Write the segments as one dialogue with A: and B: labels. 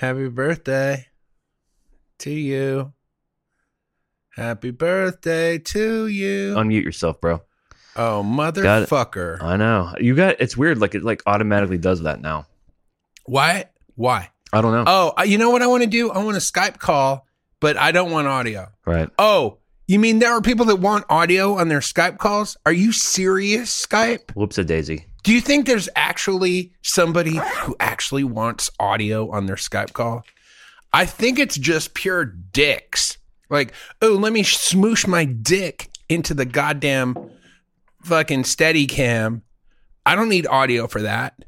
A: Happy birthday to you. Happy birthday to you.
B: Unmute yourself, bro.
A: oh, motherfucker.
B: I know. You got it's weird like it like automatically does that now.
A: Why? Why?
B: I don't know.
A: Oh, uh, you know what I want to do? I want a Skype call, but I don't want audio.
B: right.
A: Oh, you mean there are people that want audio on their Skype calls? Are you serious, Skype?
B: Whoops a daisy.
A: Do you think there's actually somebody who actually wants audio on their Skype call? I think it's just pure dicks. Like, oh, let me smoosh my dick into the goddamn fucking steady cam. I don't need audio for that.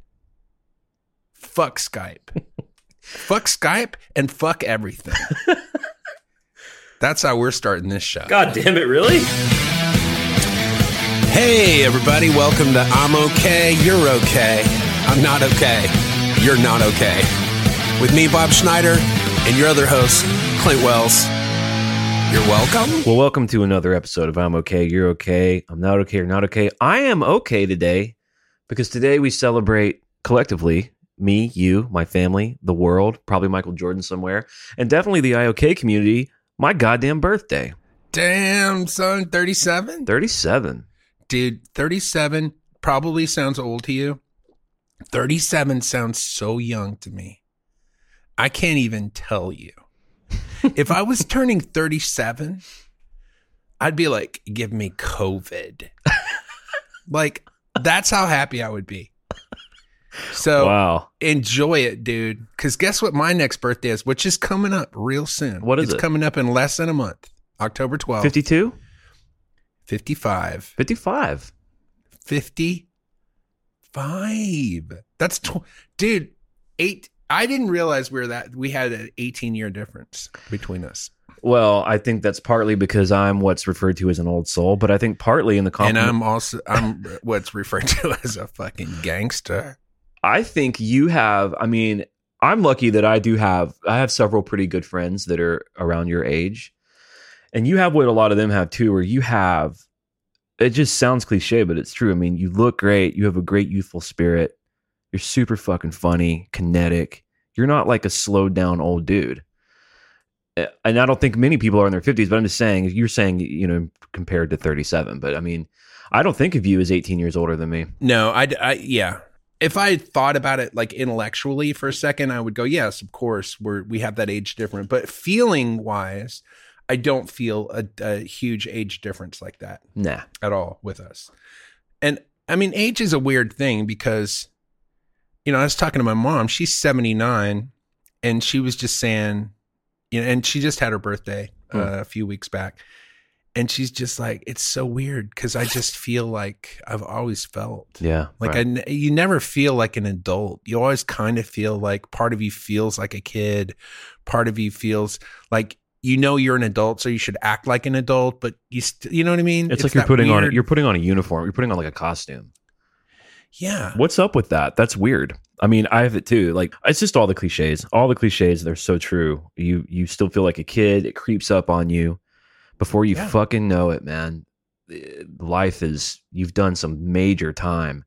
A: Fuck Skype. fuck Skype and fuck everything. That's how we're starting this show.
B: God damn it, really?
A: Hey, everybody, welcome to I'm Okay, You're Okay. I'm not okay. You're not okay. With me, Bob Schneider, and your other host, Clint Wells. You're welcome.
B: Well, welcome to another episode of I'm okay, you're okay, I'm not okay, you're not okay. I am okay today because today we celebrate collectively me, you, my family, the world, probably Michael Jordan somewhere, and definitely the IOK community, my goddamn birthday.
A: Damn, son, 37?
B: 37.
A: Dude, 37 probably sounds old to you. 37 sounds so young to me. I can't even tell you. if I was turning 37, I'd be like, give me COVID. like, that's how happy I would be. So
B: wow.
A: enjoy it, dude. Because guess what my next birthday is, which is coming up real soon.
B: What is
A: it's
B: it?
A: coming up in less than a month. October 12th.
B: 52?
A: 55.
B: 55.
A: 55. That's tw- dude, 8 I didn't realize we were that we had an 18 year difference between us.
B: Well, I think that's partly because I'm what's referred to as an old soul, but I think partly in the
A: and. I'm also I'm what's referred to as a fucking gangster.
B: I think you have. I mean, I'm lucky that I do have. I have several pretty good friends that are around your age, and you have what a lot of them have too. Where you have, it just sounds cliche, but it's true. I mean, you look great. You have a great youthful spirit. You're super fucking funny, kinetic. You're not like a slowed down old dude. Uh, And I don't think many people are in their 50s, but I'm just saying, you're saying, you know, compared to 37. But I mean, I don't think of you as 18 years older than me.
A: No, I, I yeah. If I thought about it like intellectually for a second, I would go, yes, of course, we're we have that age difference. But feeling wise, I don't feel a, a huge age difference like that.
B: Nah.
A: at all with us. And I mean, age is a weird thing because, you know, I was talking to my mom. She's 79 and she was just saying, you know, and she just had her birthday
B: Hmm.
A: uh, a few weeks back. And she's just like, it's so weird because I just feel like I've always felt.
B: Yeah.
A: Like
B: right.
A: I you never feel like an adult. You always kind of feel like part of you feels like a kid. Part of you feels like you know you're an adult, so you should act like an adult, but you st- you know what I mean?
B: It's, like you're putting on you're putting on a uniform. You're putting on like a costume.
A: yeah.
B: What's up with that? That's weird. I mean, I have it too. Like it's just all the cliches. All the cliches they're so true. You you still feel like a kid. It creeps up on you before you
A: Yeah.
B: fucking know it, man. Eh, Life is you've done some major time,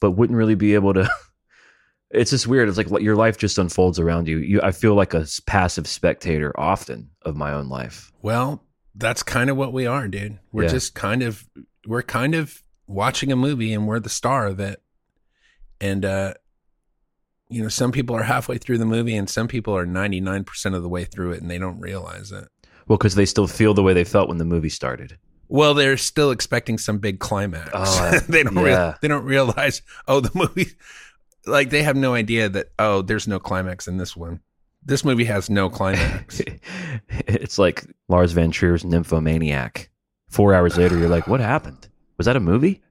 B: but wouldn't really be able to It's just weird. It's like your life just unfolds around you. You I feel like a passive spectator often of my own life.
A: Well, that's kind of what we are, dude. We're
B: Yeah.
A: just kind of we're kind of watching a movie and we're the star of it. And uh you know, some people are halfway through the movie and some people are 99% of the way through it and they don't realize it.
B: Well, because they still feel the way they felt when the movie started.
A: Well, they're still expecting some big climax.
B: Oh,
A: they don't.
B: yeah.
A: Real, they don't realize. Oh, the movie. Like they have no idea that. Oh, there's no climax in this one. This movie has no climax.
B: it's like Lars von Trier's Nymphomaniac. Four hours later, you're like, what happened? Was that a movie?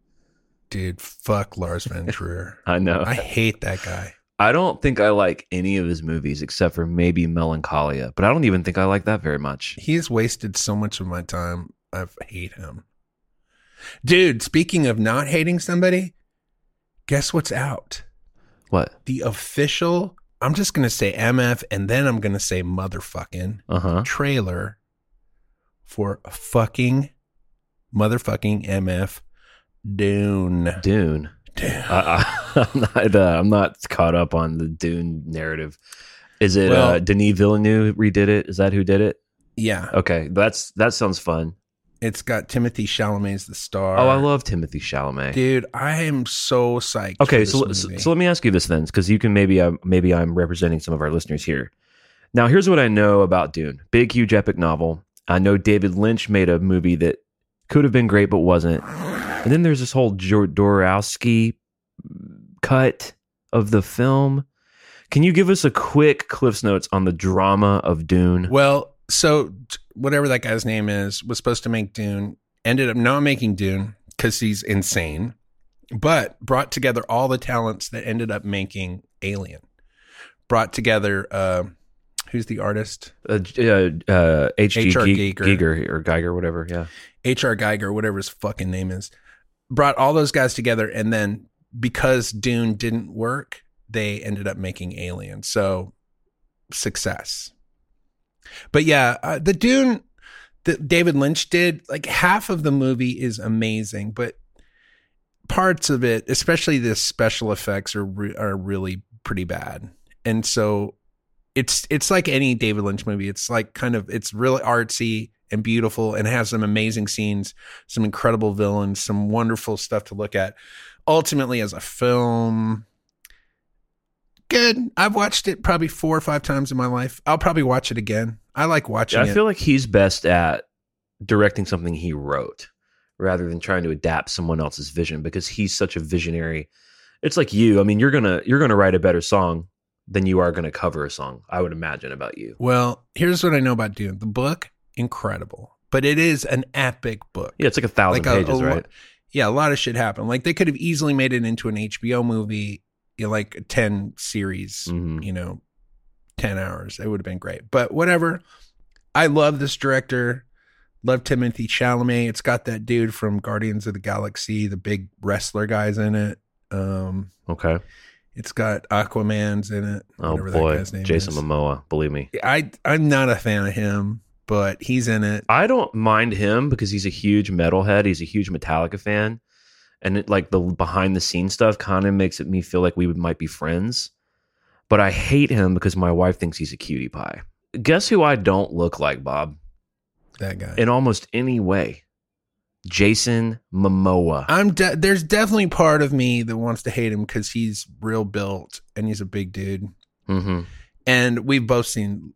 A: Dude, fuck Lars Van Trier.
B: I know.
A: I
B: I,
A: hate that guy.
B: Don't think I like any of his movies except for maybe Melancholia, but I don't even think I like that very much.
A: He's wasted so much of my time. I hate him. Dude, speaking of not hating somebody, guess what's out?
B: What?
A: The official. I'm just gonna say MF, and then I'm gonna say motherfucking.
B: Uh huh.
A: trailer for fucking motherfucking MF Dune.
B: Dune.
A: Dune.
B: I, I, I'm not. Uh, I'm not caught up on the Dune narrative. Is it
A: Well-
B: uh, Denis Villeneuve redid it? Is that who did it?
A: Yeah,
B: Okay, that's that sounds fun.
A: it's got Timothée Chalamet as the star.
B: Oh, I love Timothée Chalamet.
A: dude. I am so psyched.
B: Okay, so, so so let me ask you this then, because you can maybe uh, maybe I'm representing some of our listeners here. Now, here's what I know about Dune: big, huge, epic novel. I know David Lynch made a movie that could have been great but wasn't, and then there's this whole Jodorowsky cut of the film. Can you give us a quick Cliff's Notes on the drama of Dune?
A: Well, so whatever that guy's name is was supposed to make Dune, ended up not making Dune because he's insane, but brought together all the talents that ended up making Alien. Brought together, uh, who's the artist?
B: Uh, uh, uh, H.G.
A: H.R.
B: Geiger.
A: Giger.
B: Giger or Geiger, whatever. Yeah.
A: H.R. Geiger, whatever his fucking name is. Brought all those guys together, and then because Dune didn't work, they ended up making Alien. So success. But yeah, uh, the Dune that David Lynch did, like half of the movie is amazing, but parts of it, especially the special effects, are re- are really pretty bad. And so it's it's like any David Lynch movie. It's like kind of it's really artsy and beautiful and has some amazing scenes, some incredible villains, some wonderful stuff to look at. Ultimately, as a film, good. I've watched it probably four or five times in my life. I'll probably watch it again. I like watching
B: Yeah, I
A: it.
B: feel like he's best at directing something he wrote rather than trying to adapt someone else's vision because he's such a visionary. It's like you. I mean, you're gonna you're gonna write a better song than you are gonna cover a song. I would imagine about you.
A: well, here's what I know about Dune. The book, incredible, but it is an epic book.
B: Yeah, it's like a thousand
A: Like a-
B: pages,
A: a
B: right?
A: Yeah, a lot of shit happened. Like they could have easily made it into an HBO movie, you know, like 10 series,
B: Mhm.
A: you know, 10 hours. It would have been great. But whatever. I love this director. Love Timothée Chalamet. It's got that dude from Guardians of the Galaxy, the big wrestler guys in it. Um,
B: Okay.
A: it's got Aquaman's in it.
B: Oh boy,
A: guy's name
B: Jason
A: is.
B: Momoa. Believe me,
A: I I'm not a fan of him, but he's in it.
B: I don't mind him because he's a huge metalhead. He's a huge Metallica fan, and it, like the behind the scenes stuff kind of makes it me feel like we might be friends. But I hate him because my wife thinks he's a cutie pie. Guess who I don't look like, Bob,
A: That guy.
B: in almost any way? Jason Momoa.
A: I'm de- there's definitely part of me that wants to hate him because he's real built and he's a big dude.
B: hmm
A: And we've both seen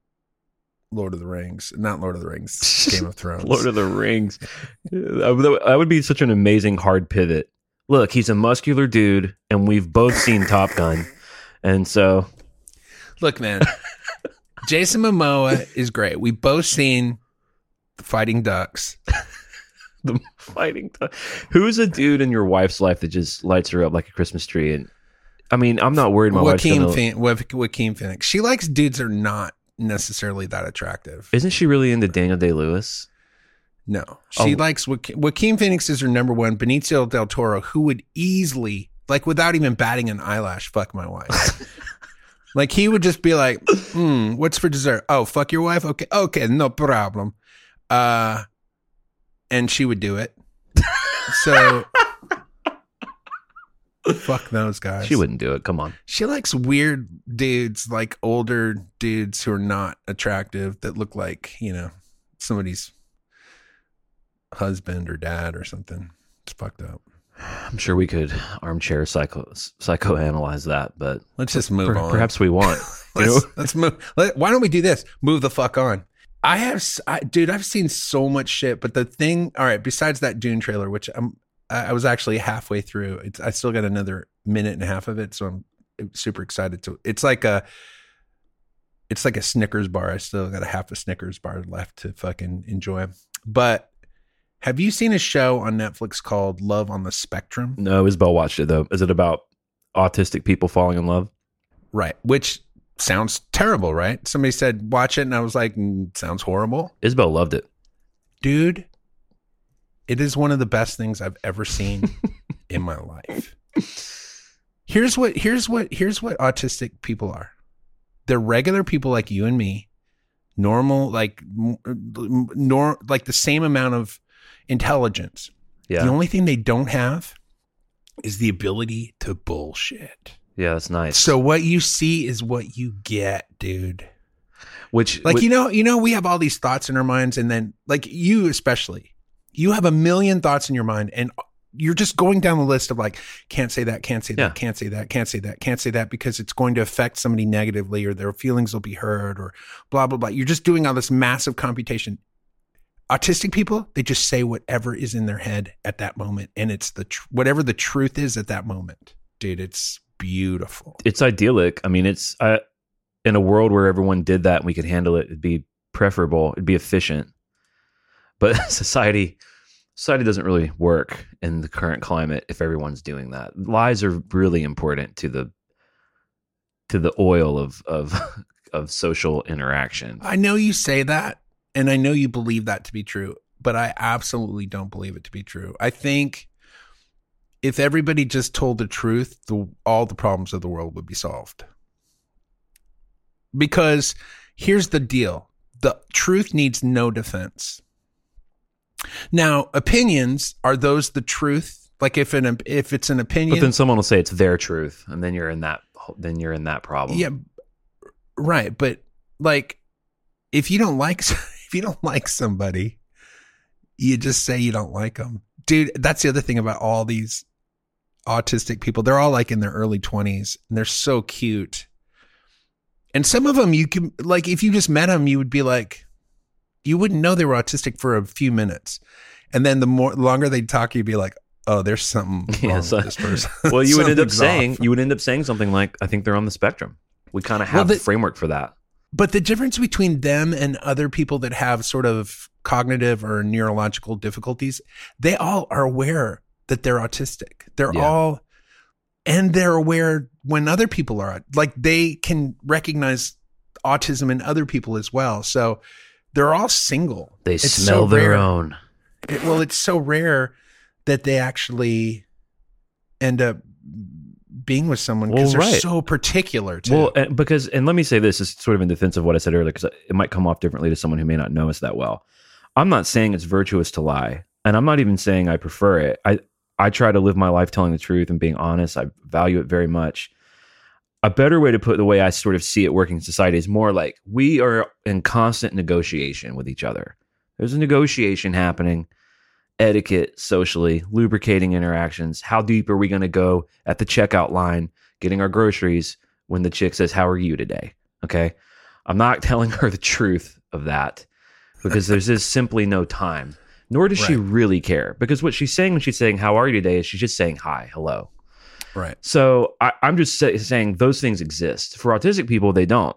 A: Lord of the Rings, not Lord of the Rings, Game of Thrones.
B: Lord of the Rings. That would- be such an amazing hard pivot. Look, he's a muscular dude, and we've both seen Top Gun, and so
A: Look, man, Jason Momoa is great. We've both seen the Fighting Ducks.
B: the fighting time. Who's a dude in your wife's life that just lights her up like a Christmas tree? And I mean, I'm not worried. My wife's
A: Joaquin,
B: gonna.
A: Phoen- Wa- Joaquin Phoenix. She likes dudes that are not necessarily that attractive.
B: Isn't she really into Daniel Day Lewis?
A: No, she
B: Oh.
A: likes Joaquin, Joaquin Phoenix is her number one. Benicio del Toro, who would easily, like, without even batting an eyelash, fuck my wife. like he would just be like, hmm, "What's for dessert? Oh, fuck your wife. Okay, okay, no problem." Uh, and she would do it. So, fuck those guys.
B: She wouldn't do it. Come on.
A: She likes weird dudes, like older dudes who are not attractive that look like, you know, somebody's husband or dad or something. It's fucked up.
B: I'm sure we could armchair psycho psychoanalyze that, but
A: Let's just move
B: per-
A: on.
B: perhaps we want. you know?
A: let's, let's move. Let, why don't we do this? Move the fuck on. I have, I, dude. I've seen so much shit, but the thing. All right. Besides that Dune trailer, which I'm, I was actually halfway through. It's, I still got another minute and a half of it, so I'm super excited to. It's like a, it's like a Snickers bar. I still got a half a Snickers bar left to fucking enjoy. But have you seen a show on Netflix called Love on the Spectrum?
B: No, Isabel watched it though. Is it about autistic people falling in love?
A: Right. Which sounds terrible, right? Somebody said watch it, and I was like, "Mm, sounds horrible.
B: Isabel loved it.
A: dude it is one of the best things i've ever seen in my life here's what here's what here's what autistic people are they're regular people like you and me normal like nor like the same amount of intelligence
B: Yeah.
A: the only thing they don't have is the ability to bullshit
B: Yeah, that's nice.
A: So what you see is what you get, dude.
B: which
A: Like
B: which-
A: you know, you know, we have all these thoughts in our minds, and then like you especially, you have a million thoughts in your mind, and you're just going down the list of like, can't say that, can't say that,
B: Yeah.
A: can't say that, can't say that, can't say that because it's going to affect somebody negatively, or their feelings will be hurt, or blah blah blah. You're just doing all this massive computation. Autistic people, they just say whatever is in their head at that moment, and it's the tr- whatever the truth is at that moment, dude. It's beautiful.
B: it's idyllic. I mean, it's uh, in a world where everyone did that and we could handle it. It'd be preferable. It'd be efficient. But society, society doesn't really work in the current climate if everyone's doing that. Lies are really important to the to the oil of of of social interaction.
A: I know you say that, and I know you believe that to be true, but I absolutely don't believe it to be true. I think if everybody just told the truth, the, all the problems of the world would be solved. Because here's the deal the truth needs no defense. Now, opinions are those the truth? Like if an if it's an opinion,
B: But then someone will say it's their truth, and then you're in that then you're in that problem.
A: Yeah, right. But like, if you don't like if you don't like somebody, you just say you don't like them, dude. That's the other thing about all these autistic people. They're all like in their early twenties, and they're so cute. And some of them, you can like, if you just met them, you would be like, you wouldn't know they were autistic for a few minutes, and then the more longer they talk, you'd be like, oh, there's something
B: Yeah,
A: wrong
B: so-
A: with this person.
B: Well, you would end up saying
A: off.
B: you would end up saying something like, "I think they're on the spectrum." We kind of
A: Well,
B: have
A: the-
B: a framework for that.
A: But the difference between them and other people that have sort of cognitive or neurological difficulties, they all are aware that they're autistic. They're
B: Yeah.
A: all, and they're aware when other people are like they can recognize autism in other people as well. So they're all single.
B: They
A: It's
B: smell
A: so
B: their
A: rare.
B: own.
A: It- well, it's so rare that they actually end up being with someone because
B: Well,
A: they're
B: right.
A: so particular. Too.
B: Well, and because and let me say this is sort of in defense of what I said earlier because it might come off differently to someone who may not know us that well. I'm not saying it's virtuous to lie, and I'm not even saying I prefer it. I I try to live my life telling the truth and being honest. I value it very much. A better way to put the way I sort of see it working in society is more like we are in constant negotiation with each other. There's a negotiation happening, etiquette, socially, lubricating interactions. How deep are we going to go at the checkout line, getting our groceries when the chick says, How are you today? Okay. I'm not telling her the truth of that because there's just simply no time. Nor does she really care because what she's saying when she's saying, How are you today? is she's just saying, Hi, hello.
A: Right.
B: So I, I'm just say, saying those things exist. For autistic people, they don't.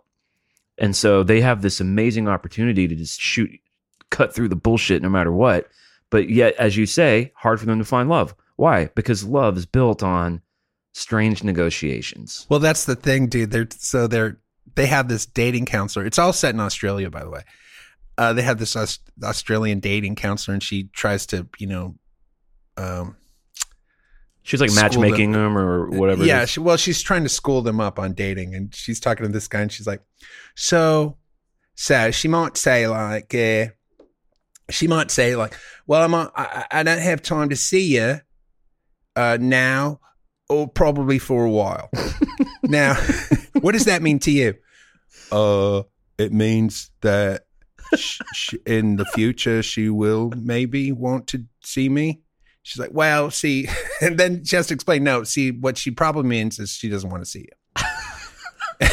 B: And so they have this amazing opportunity to just shoot, cut through the bullshit no matter what. But yet, as you say, hard for them to find love. Why? Because love is built on strange negotiations.
A: Well, that's the thing, dude. They're so they're they have this dating counselor. It's all set in Australia, by the way. Uh, they have this Aus- Australian dating counselor, and she tries to, you know, um,
B: She's like matchmaking them or whatever.
A: yeah. She, well, she's trying to school them up on dating, and she's talking to this guy, and she's like, "So, so she might say like, uh, she might say like, well, I'm on, I, I don't have time to see you uh, now, or probably for a while. now, what does that mean to you? Uh, it means that sh- sh- in the future she will maybe want to see me. She's like, well, see, and then she has to explain. No, see, what she probably means is she doesn't want to see you.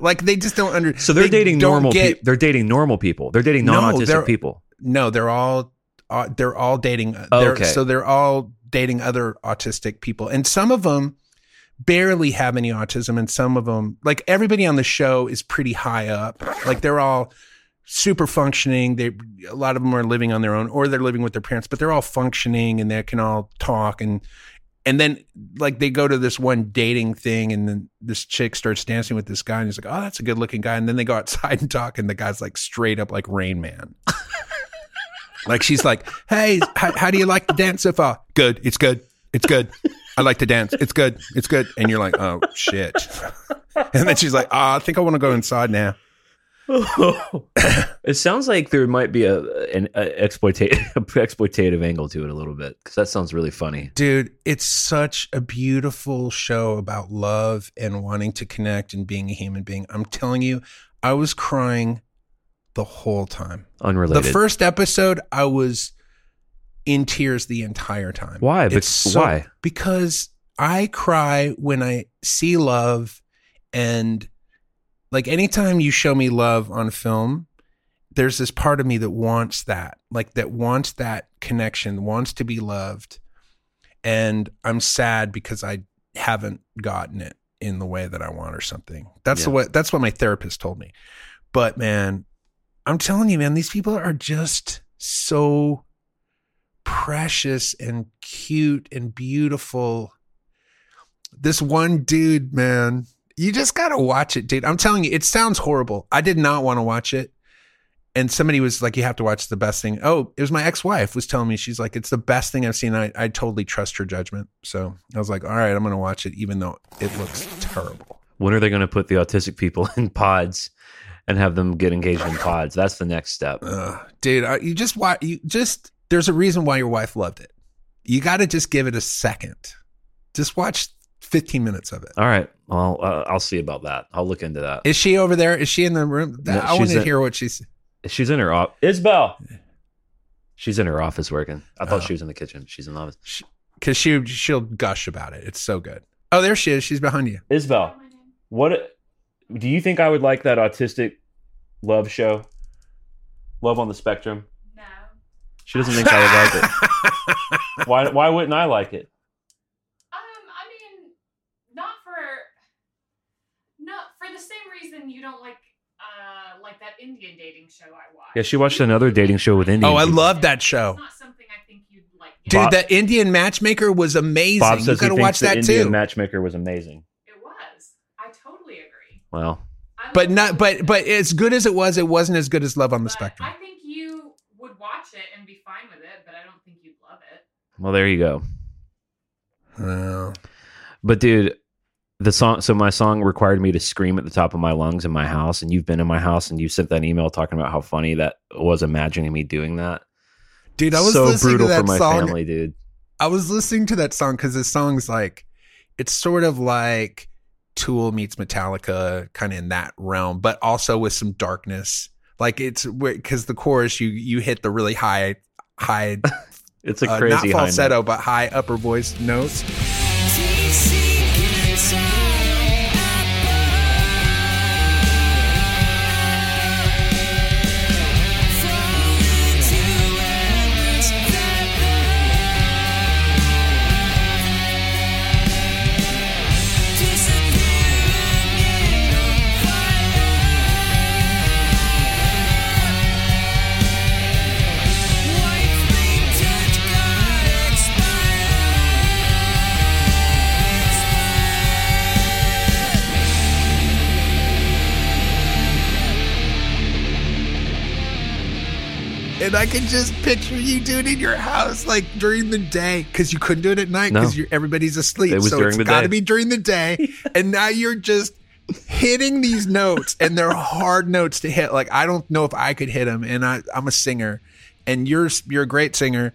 A: like they just don't understand.
B: So they're
A: they
B: dating normal.
A: Get,
B: Pe- they're dating normal people. They're dating non-autistic
A: they're-
B: people.
A: no, they're all uh, they're all dating.
B: Oh,
A: they're-
B: okay.
A: so they're all dating other autistic people, and some of them barely have any autism, and some of them, like everybody on the show, is pretty high up. Like they're all super functioning. They a lot of them are living on their own, or they're living with their parents, but they're all functioning and they can all talk and. And then, like, they go to this one dating thing, and then this chick starts dancing with this guy, and he's like, "Oh, that's a good-looking guy." And then they go outside and talk, and the guy's like straight up like Rain Man. Like she's like, "Hey, how, how do you like the dance so far? Good. It's good. It's good. I like to dance. It's good. It's good." And you're like, "Oh shit!" And then she's like, "Oh, I think I want to go inside now."
B: it sounds like there might be a an exploitative exploitative angle to it a little bit because that sounds really funny.
A: Dude, it's such a beautiful show about love and wanting to connect and being a human being. I'm telling you, I was crying the whole time.
B: Unrelated.
A: The first episode, I was in tears the entire time.
B: Why?
A: It's so-
B: why?
A: Because I cry when I see love and like anytime you show me love on film, there's this part of me that wants that, like that wants that connection, wants to be loved. And I'm sad because I haven't gotten it in the way that I want or something. That's
B: Yeah.
A: what that's what my therapist told me. But man, I'm telling you, man, these people are just so precious and cute and beautiful. This one dude, man, you just got to watch it, dude. I'm telling you, it sounds horrible. I did not want to watch it. And somebody was like, you have to watch the best thing. Oh, it was my ex wife was telling me, she's like, it's the best thing I've seen. I, I totally trust her judgment. So I was like, all right, I'm going to watch it, even though it looks terrible.
B: When are they going to put the autistic people in pods and have them get engaged in pods? That's the next step.
A: Ugh, dude, I, you just watch, you just, there's a reason why your wife loved it. You got to just give it a second. Just watch 15 minutes of it.
B: All right. Well, uh, I'll see about that. I'll look into that.
A: Is she over there? Is she in the room?
B: No,
A: I want to hear what she's.
B: She's in her office. Isabel. She's in her office working. I thought
A: Oh.
B: she was in the kitchen. She's in the office.
A: because she she'll gush about it. It's so good. Oh, there she is. She's behind you.
B: Isabel, what do you think I would like that autistic love show? Love on the Spectrum.
C: No.
B: She doesn't think I would like it. Why? Why wouldn't I like it?
C: Um, I mean, not for not for the same you don't like uh like that Indian dating show I watched.
B: Yeah, she watched another dating show with Indian
A: Oh, I
B: people.
A: love that show.
C: It's not something I think you'd like.
A: Dude,
B: Bob-
A: that Indian matchmaker was amazing.
B: Bob
A: you
B: says
A: got
B: he
A: to watch
B: thinks the
A: that
B: Indian
A: too.
B: matchmaker was amazing.
C: It was. I totally agree.
B: Well,
C: I
A: but
C: love
A: not but but as good as it was, it wasn't as good as Love on the
C: But
A: Spectrum.
C: I think you would watch it and be fine with it, but I don't think you'd love it.
B: well, there you go.
A: Oh.
B: But dude, the song. So my song required me to scream at the top of my lungs in my house, and you've been in my house, and you sent that email talking about how funny that was. Imagining me doing that.
A: Dude, I was
B: so
A: listening
B: brutal
A: to that
B: for my
A: song.
B: family, dude.
A: I was listening to that song because this song's like, it's sort of like Tool meets Metallica, kind of in that realm, but also with some darkness. Like it's because the chorus, you you hit the really high, high,
B: It's a
A: uh,
B: crazy
A: not
B: high
A: falsetto, but high upper voice notes. And I can just picture you doing it in your house, like during the day, because you couldn't do it at night
B: No.
A: because everybody's asleep.
B: It was
A: so
B: during
A: it's
B: the
A: got to be during the day. and now you're just hitting these notes, and they're hard notes to hit. Like I don't know if I could hit them, and I, I'm a singer, and you're you're a great singer,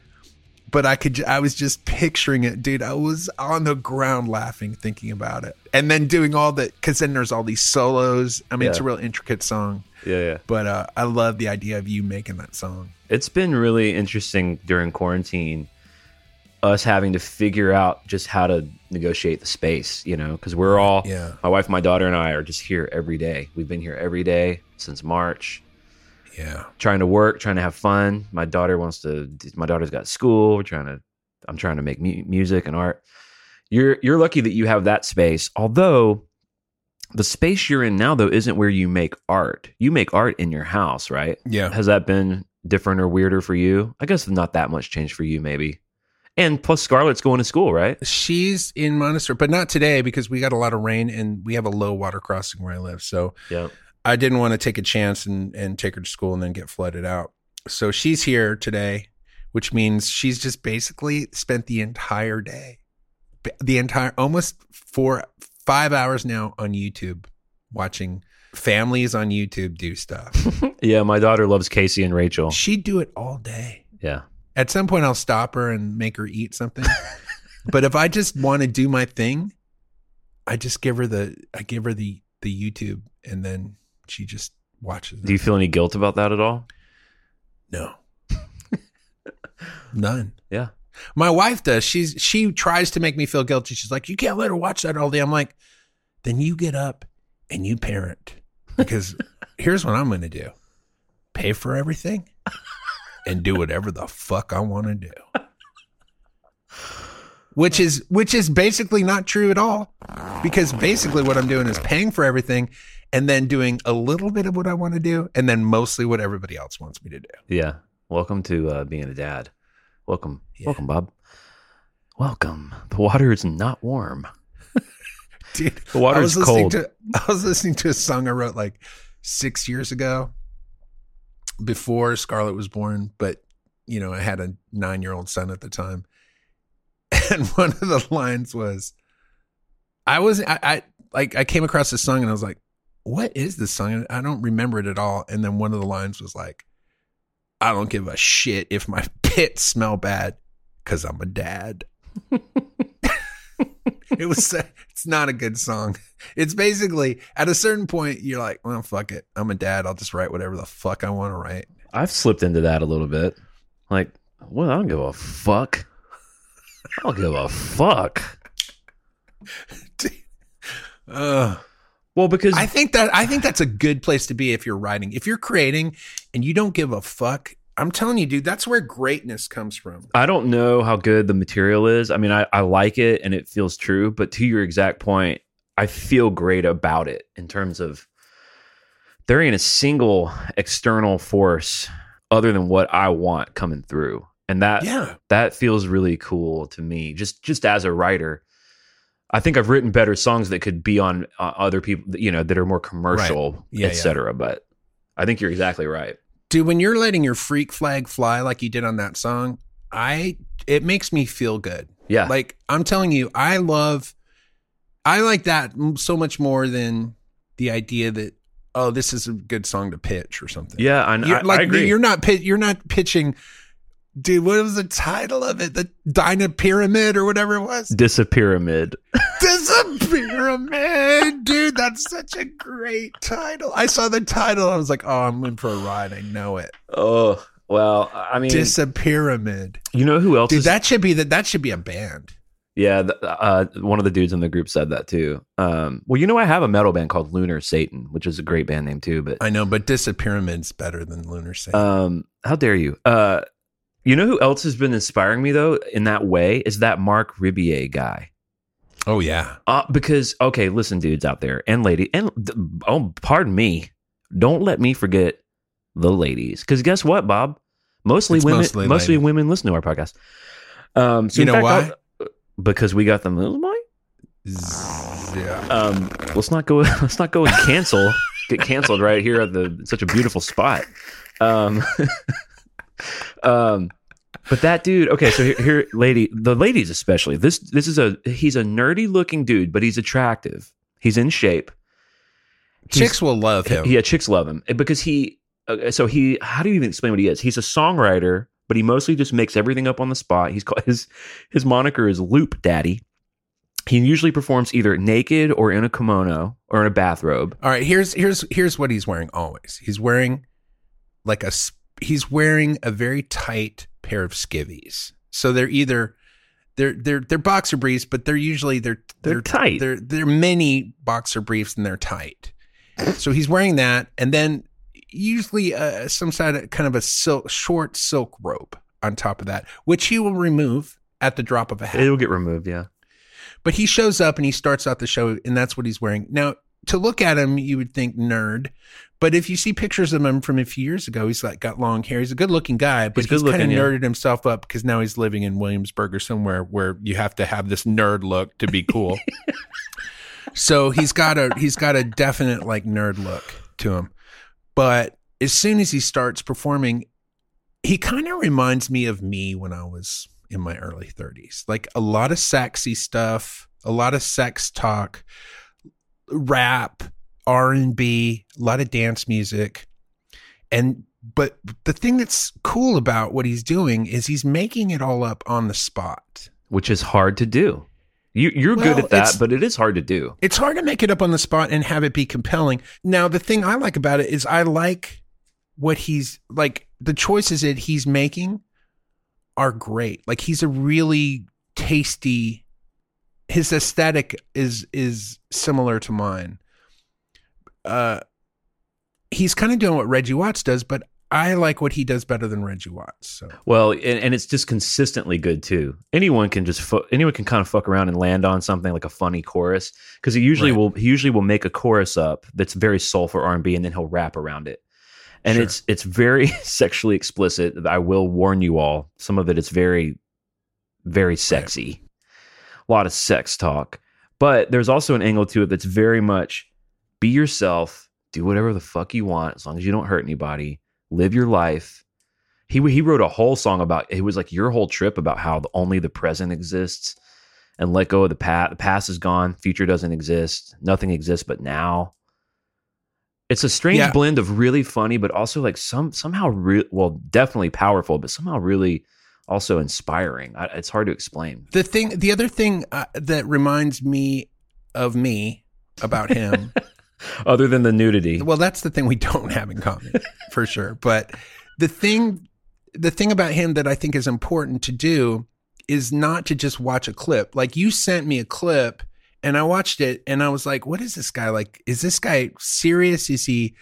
A: but I could. I was just picturing it, dude. I was on the ground laughing, thinking about it, and then doing all the because then there's all these solos. I mean, it's a real intricate song.
B: Yeah, yeah.
A: But uh, I love the idea of you making that song.
B: It's been really interesting during quarantine, us having to figure out just how to negotiate the space, you know, because we're all,
A: Yeah.
B: my wife, my daughter, and I are just here every day. We've been here every day since March,
A: Yeah.
B: trying to work, trying to have fun. My daughter wants to, my daughter's got school. We're trying to, I'm trying to make mu- music and art. You're, you're lucky that you have that space. Although the space you're in now, though, isn't where you make art. You make art in your house, right?
A: Yeah.
B: Has that been different or weirder for you? I guess not that much change for you, maybe. And plus, Scarlett's going to school, right?
A: She's in Montessori, but not today because we got a lot of rain and we have a low water crossing where I live. So
B: Yeah.
A: I didn't want to take a chance and, and take her to school and then get flooded out. So she's here today, which means she's just basically spent the entire day, the entire almost four, five hours now on YouTube watching families on YouTube do stuff.
B: Yeah, my daughter loves Casey and Rachel.
A: She'd do it all day.
B: Yeah.
A: At some point, I'll stop her and make her eat something. but if I just want to do my thing, I just give her the I give her the the YouTube, and then she just watches.
B: Do you feel any guilt about that at all?
A: No, none.
B: Yeah.
A: My wife does. She's she tries to make me feel guilty. She's like, "You can't let her watch that all day." I'm like, "Then you get up and you parent." Because here's what I'm going to do: pay for everything and do whatever the fuck I want to do. Which is which is basically not true at all. Because basically what I'm doing is paying for everything and then doing a little bit of what I want to do and then mostly what everybody else wants me to do.
B: Yeah. Welcome to uh, being a dad. Welcome.
A: Yeah.
B: Welcome, Bob. Welcome. The water is not warm.
A: Dude,
B: The water
A: I
B: is
A: was listening
B: cold.
A: to I was listening to a song I wrote like six years ago, before Scarlett was born. But you know, I had a nine year old son at the time, and one of the lines was, "I was I, I like I came across this song and I was like, what is this song? I don't remember it at all." And then one of the lines was like, "I don't give a shit if my pits smell bad, cause I'm a dad." it was it's not a good song it's basically at a certain point you're like well fuck it i'm a dad i'll just write whatever the fuck i want to write
B: I've slipped into that a little bit. Like, well, I don't give a fuck. I don't give a fuck.
A: Ugh.
B: Well, because
A: i think that i think that's a good place to be if you're writing if you're creating and you don't give a fuck i'm telling you dude that's where greatness comes from
B: I don't know how good the material is. I mean, I, I like it and it feels true, but to your exact point, I feel great about it in terms of there ain't a single external force other than what I want coming through. And that
A: yeah
B: that feels really cool to me just just as a writer. I think I've written better songs that could be on uh, other people, you know, that are more commercial,
A: Yeah,
B: et cetera. But I think you're exactly right.
A: dude when you're letting your freak flag fly like you did on that song i it makes me feel good
B: Yeah.
A: Like I'm telling you, I love, I like that so much more than the idea that oh, this is a good song to pitch or something.
B: yeah, I,
A: You're,
B: I,
A: like
B: I agree.
A: you're not you're not pitching. Dude, what was the title of it? The Dyna Pyramid or whatever it was.
B: Disapyramid.
A: This a pyramid, dude. That's such a great title. I saw the title. I was like, oh, I'm in for a ride. I know it.
B: Oh well, I mean,
A: Disapyramid,
B: you know who else
A: dude.
B: is
A: That should be that. That should be a band.
B: Yeah, uh, one of the dudes in the group said that too. Um, well, you know, I have a metal band called Lunar Satan, which is a great band name too. But
A: I know, but Disapyramid's better than Lunar Satan.
B: um, how dare you? Uh, you know who else has been inspiring me though in that way is that Marc Rebillet guy.
A: oh yeah,
B: Uh, because okay, listen, dudes out there and lady, and oh, pardon me, don't let me forget the ladies. Because guess what, Bob? Mostly
A: It's
B: women.
A: mostly
B: Mostly, women listen to our podcast. Um, so
A: You know
B: fact,
A: why?
B: I'll- Because we got the moves, boy.
A: Yeah.
B: um let's not go let's not go and cancel get canceled right here at the such a beautiful spot um um but that dude okay so here, here lady the ladies especially this this is a he's a nerdy looking dude but he's attractive. He's in shape.
A: Chicks will love him.
B: yeah chicks love him because he uh, so he how do you even explain what he is? He's a songwriter but he mostly just makes everything up on the spot. He's called his his moniker is loop daddy. He usually performs either naked or in a kimono or in a bathrobe.
A: All right, here's here's here's what he's wearing always. He's wearing like a he's wearing a very tight pair of skivvies. So they're either they're they're they're boxer briefs, but they're usually they're
B: They're tight.
A: They're they're mini boxer briefs and they're tight. So he's wearing that, and then usually uh, some side of kind of a silk short silk robe on top of that, which he will remove at the drop of a hat.
B: It'll get removed, yeah.
A: But he shows up and he starts out the show, and that's what he's wearing. Now, to look at him, you would think nerd. But if you see pictures of him from a few years ago, he's like got long hair. He's a good looking guy, but
B: He's
A: he's, kind of
B: yeah.
A: nerded himself up because now he's living in Williamsburg or somewhere where you have to have this nerd look to be cool. so he's got a he's got a definite like nerd look to him. But as soon as he starts performing, he kind of reminds me of me when I was in my early 30s. Like a lot of sexy stuff, a lot of sex talk, rap, R and B, a lot of dance music, and but the thing that's cool about what he's doing is he's making it all up on the spot.
B: which is hard to do. You, you're
A: Well,
B: good at that, but it is hard to do.
A: It's hard to make it up on the spot and have it be compelling. Now, the thing I like about it is I like what he's like the choices that he's making are great. Like he's a really tasty his aesthetic is is similar to mine. Uh he's kind of doing what Reggie Watts does, but I like what he does better than Reggie Watts. So
B: Well, and, and it's just consistently good too. Anyone can just fu- anyone can kind of fuck around and land on something like a funny chorus because he usually
A: Right.
B: will he usually will make a chorus up that's very soulful R and B, and then he'll rap around it. And
A: Sure.
B: it's it's very sexually explicit. I will warn you all. Some of it is very, very sexy. A lot of sex talk, but there's also an angle to it that's very much be yourself, do whatever the fuck you want as long as you don't hurt anybody, live your life. He he wrote a whole song about it was like your whole trip about how the, only the present exists and let go of the past. The past is gone, future doesn't exist, nothing exists but now. It's a strange
A: Yeah.
B: blend of really funny, but also like some somehow real well, definitely powerful, but somehow really also inspiring. I, it's hard to explain.
A: the thing the other thing uh, that reminds me of me about him
B: Other than the nudity,
A: Well, that's the thing we don't have in common, for sure. But the thing, the thing about him that I think is important to do is not to just watch a clip. Like you sent me a clip, and I watched it, and I was like, "What is this guy like? Is this guy serious? Is he,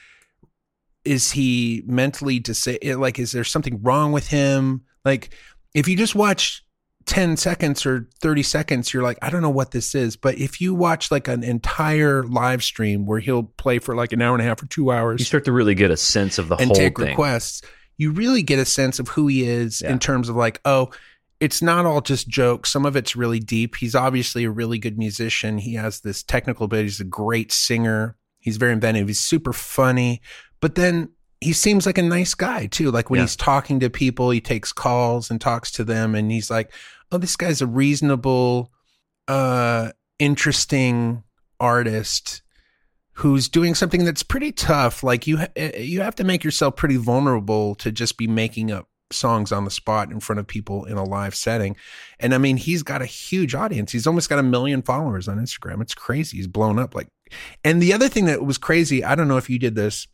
A: is he mentally disabled? Like, is there something wrong with him? Like, if you just watch." 10 seconds or 30 seconds you're like i don't know what this is but if you watch like an entire live stream where he'll play for like an hour and a half or two hours
B: you start to really get a sense of the whole.
A: and
B: whole
A: take
B: thing.
A: requests, you really get a sense of who he is
B: Yeah.
A: in terms of like, oh, it's not all just jokes. Some of it's really deep. He's obviously a really good musician. He has this technical ability. He's a great singer. He's very inventive. He's super funny. But then he seems like a nice guy too. Like when
B: Yeah.
A: he's talking to people, he takes calls and talks to them and he's like, oh, this guy's a reasonable, uh, interesting artist who's doing something that's pretty tough. Like you, ha- eh, you have to make yourself pretty vulnerable to just be making up songs on the spot in front of people in a live setting. And I mean, he's got a huge audience. He's almost got a million followers on Instagram. It's crazy. He's blown up like. And the other thing that was crazy, I don't know if you did this,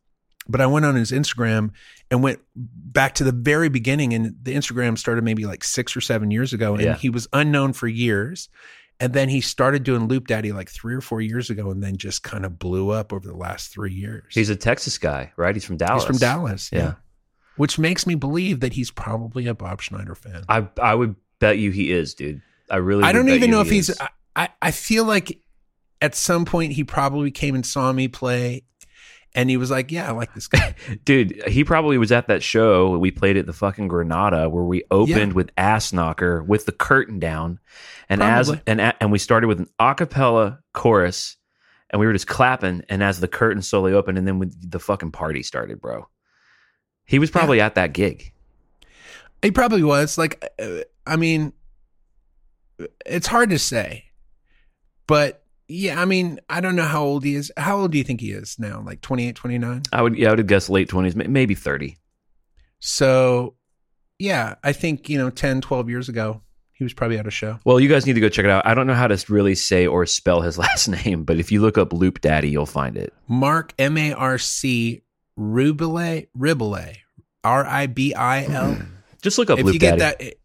A: but I went on his Instagram and went back to the very beginning. And the Instagram started maybe like six or seven years ago, and
B: Yeah.
A: he was unknown for years. And then he started doing Loop Daddy like three or four years ago, and then just kind of blew up over the last three years.
B: He's a Texas guy, right? He's from Dallas.
A: He's from Dallas, yeah.
B: Yeah.
A: Which makes me believe that he's probably a Bob Schneider fan.
B: I I would bet you he is, dude. I really.
A: I don't even know if
B: he
A: he's.
B: is.
A: I I feel like at some point he probably came and saw me play, and he was like, "Yeah, I like this guy."
B: Dude, he probably was at that show we played at the fucking Granada where we opened with Ass Knocker with the curtain down, and as and and we started with an a cappella chorus, and we were just clapping, and as the curtain slowly opened, and then when the fucking party started, bro. He was probably at that gig.
A: he probably was. Like, uh, I mean, it's hard to say, but yeah, I mean, I don't know how old he is. How old do you think he is now? Like 28, 29?
B: I would yeah, I would guess late twenties, maybe thirty.
A: So, yeah, I think, you know, 10, 12 years ago, he was probably at a show.
B: Well, you guys need to go check it out. I don't know how to really say or spell his last name, but if you look up Loop Daddy, you'll find it.
A: Mark M A R C Ribile Ribile R I B I L.
B: Just look up
A: If
B: Loop
A: you get
B: Daddy.
A: that, it,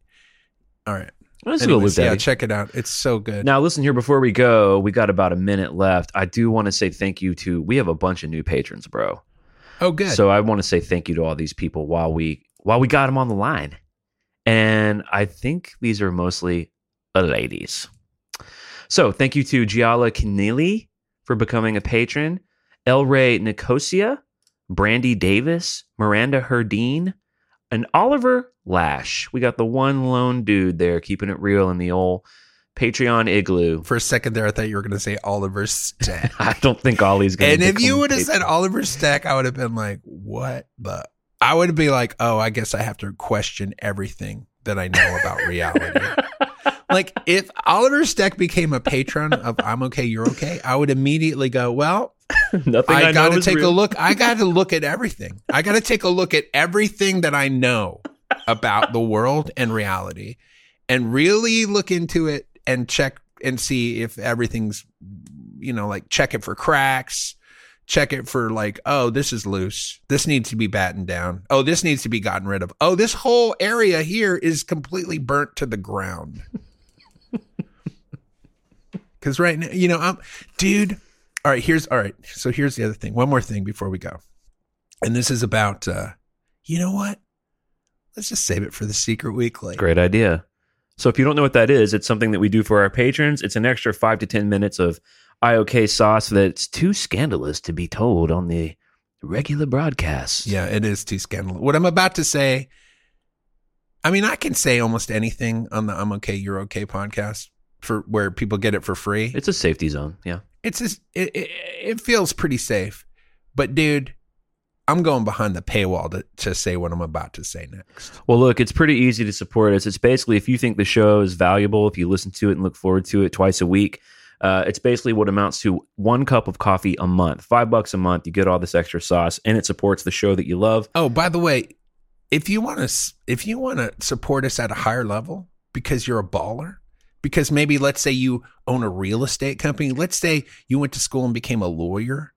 A: all right.
B: Let's go Loop
A: Anyways, yeah, check it out. It's so good.
B: Now, listen here. Before we go, we got about a minute left. I do want to say thank you to. We have a bunch of new patrons, bro.
A: oh, good.
B: So I want to say thank you to all these people while we while we got them on the line, and I think these are mostly ladies. So thank you to Giala Keneally for becoming a patron, El Ray Nicosia, Brandy Davis, Miranda Herdine, and Oliver Lash. We got the one lone dude there keeping it real in the old Patreon igloo.
A: For a second there, I thought you were going to say Oliver Stack.
B: I don't think Ollie's going to and
A: if you would have said Oliver Stack, I would have been like, what the? I would be like, oh, I guess I have to question everything that I know about reality. like, if Oliver Stack became a patron of I'm Okay, You're Okay, I would immediately go, well,
B: Nothing I,
A: I, got to take
B: real.
A: a look. I got to look at everything. I got to take a look at everything that I know about the world and reality and really look into it and check and see if everything's, you know, like check it for cracks, check it for like, oh, this is loose. This needs to be battened down. Oh, this needs to be gotten rid of. Oh, this whole area here is completely burnt to the ground. Cause right now, you know, I'm, dude. All right, here's all right. So here's the other thing. One more thing before we go, and this is about. uh You know what? Let's just save it for the secret weekly.
B: Great idea. So if you don't know what that is, it's something that we do for our patrons. It's an extra five to ten minutes of IOK sauce that's too scandalous to be told on the regular broadcasts.
A: Yeah, it is too scandalous. What I'm about to say. I mean, I can say almost anything on the "I'm okay, you're okay" podcast for where people get it for free.
B: It's a safety zone. Yeah.
A: it's just it, it, it feels pretty safe but dude i'm going behind the paywall to, to say what i'm about to say next
B: Well, look, it's pretty easy to support us. It's basically if you think the show is valuable, if you listen to it and look forward to it twice a week, uh, it's basically what amounts to one cup of coffee a month. Five bucks a month, you get all this extra sauce, and it supports the show that you love.
A: oh by the way if you want to if you want to support us at a higher level because you're a baller because maybe let's say you own a real estate company let's say you went to school and became a lawyer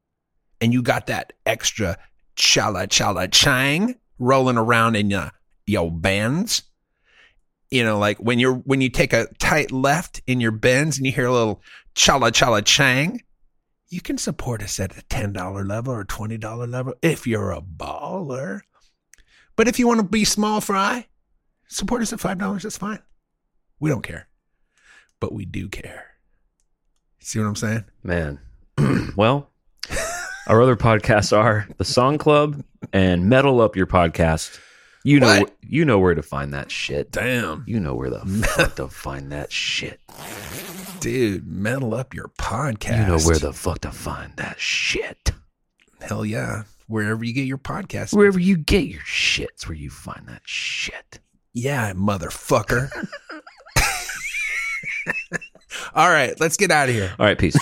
A: and you got that extra chala chala chang rolling around in your your bands. You know like when you're when you take a tight left in your Benz and you hear a little chala chala chang you can support us at a $10 level or $20 level if you're a baller. But if you want to be small fry support us at $5 that's fine. We don't care. But we do care. See what i'm saying?
B: Man. well, our other podcasts are The Song Club and Metal Up Your Podcast. You know
A: What?
B: you know where to find that shit.
A: damn
B: You know where the fuck to find that shit.
A: dude metal up your podcast
B: You know where the fuck to find that shit.
A: hell yeah wherever you get your podcast
B: Wherever you get your shits, where you find that shit.
A: Yeah, motherfucker. All right, let's get out of here.
B: All right, peace.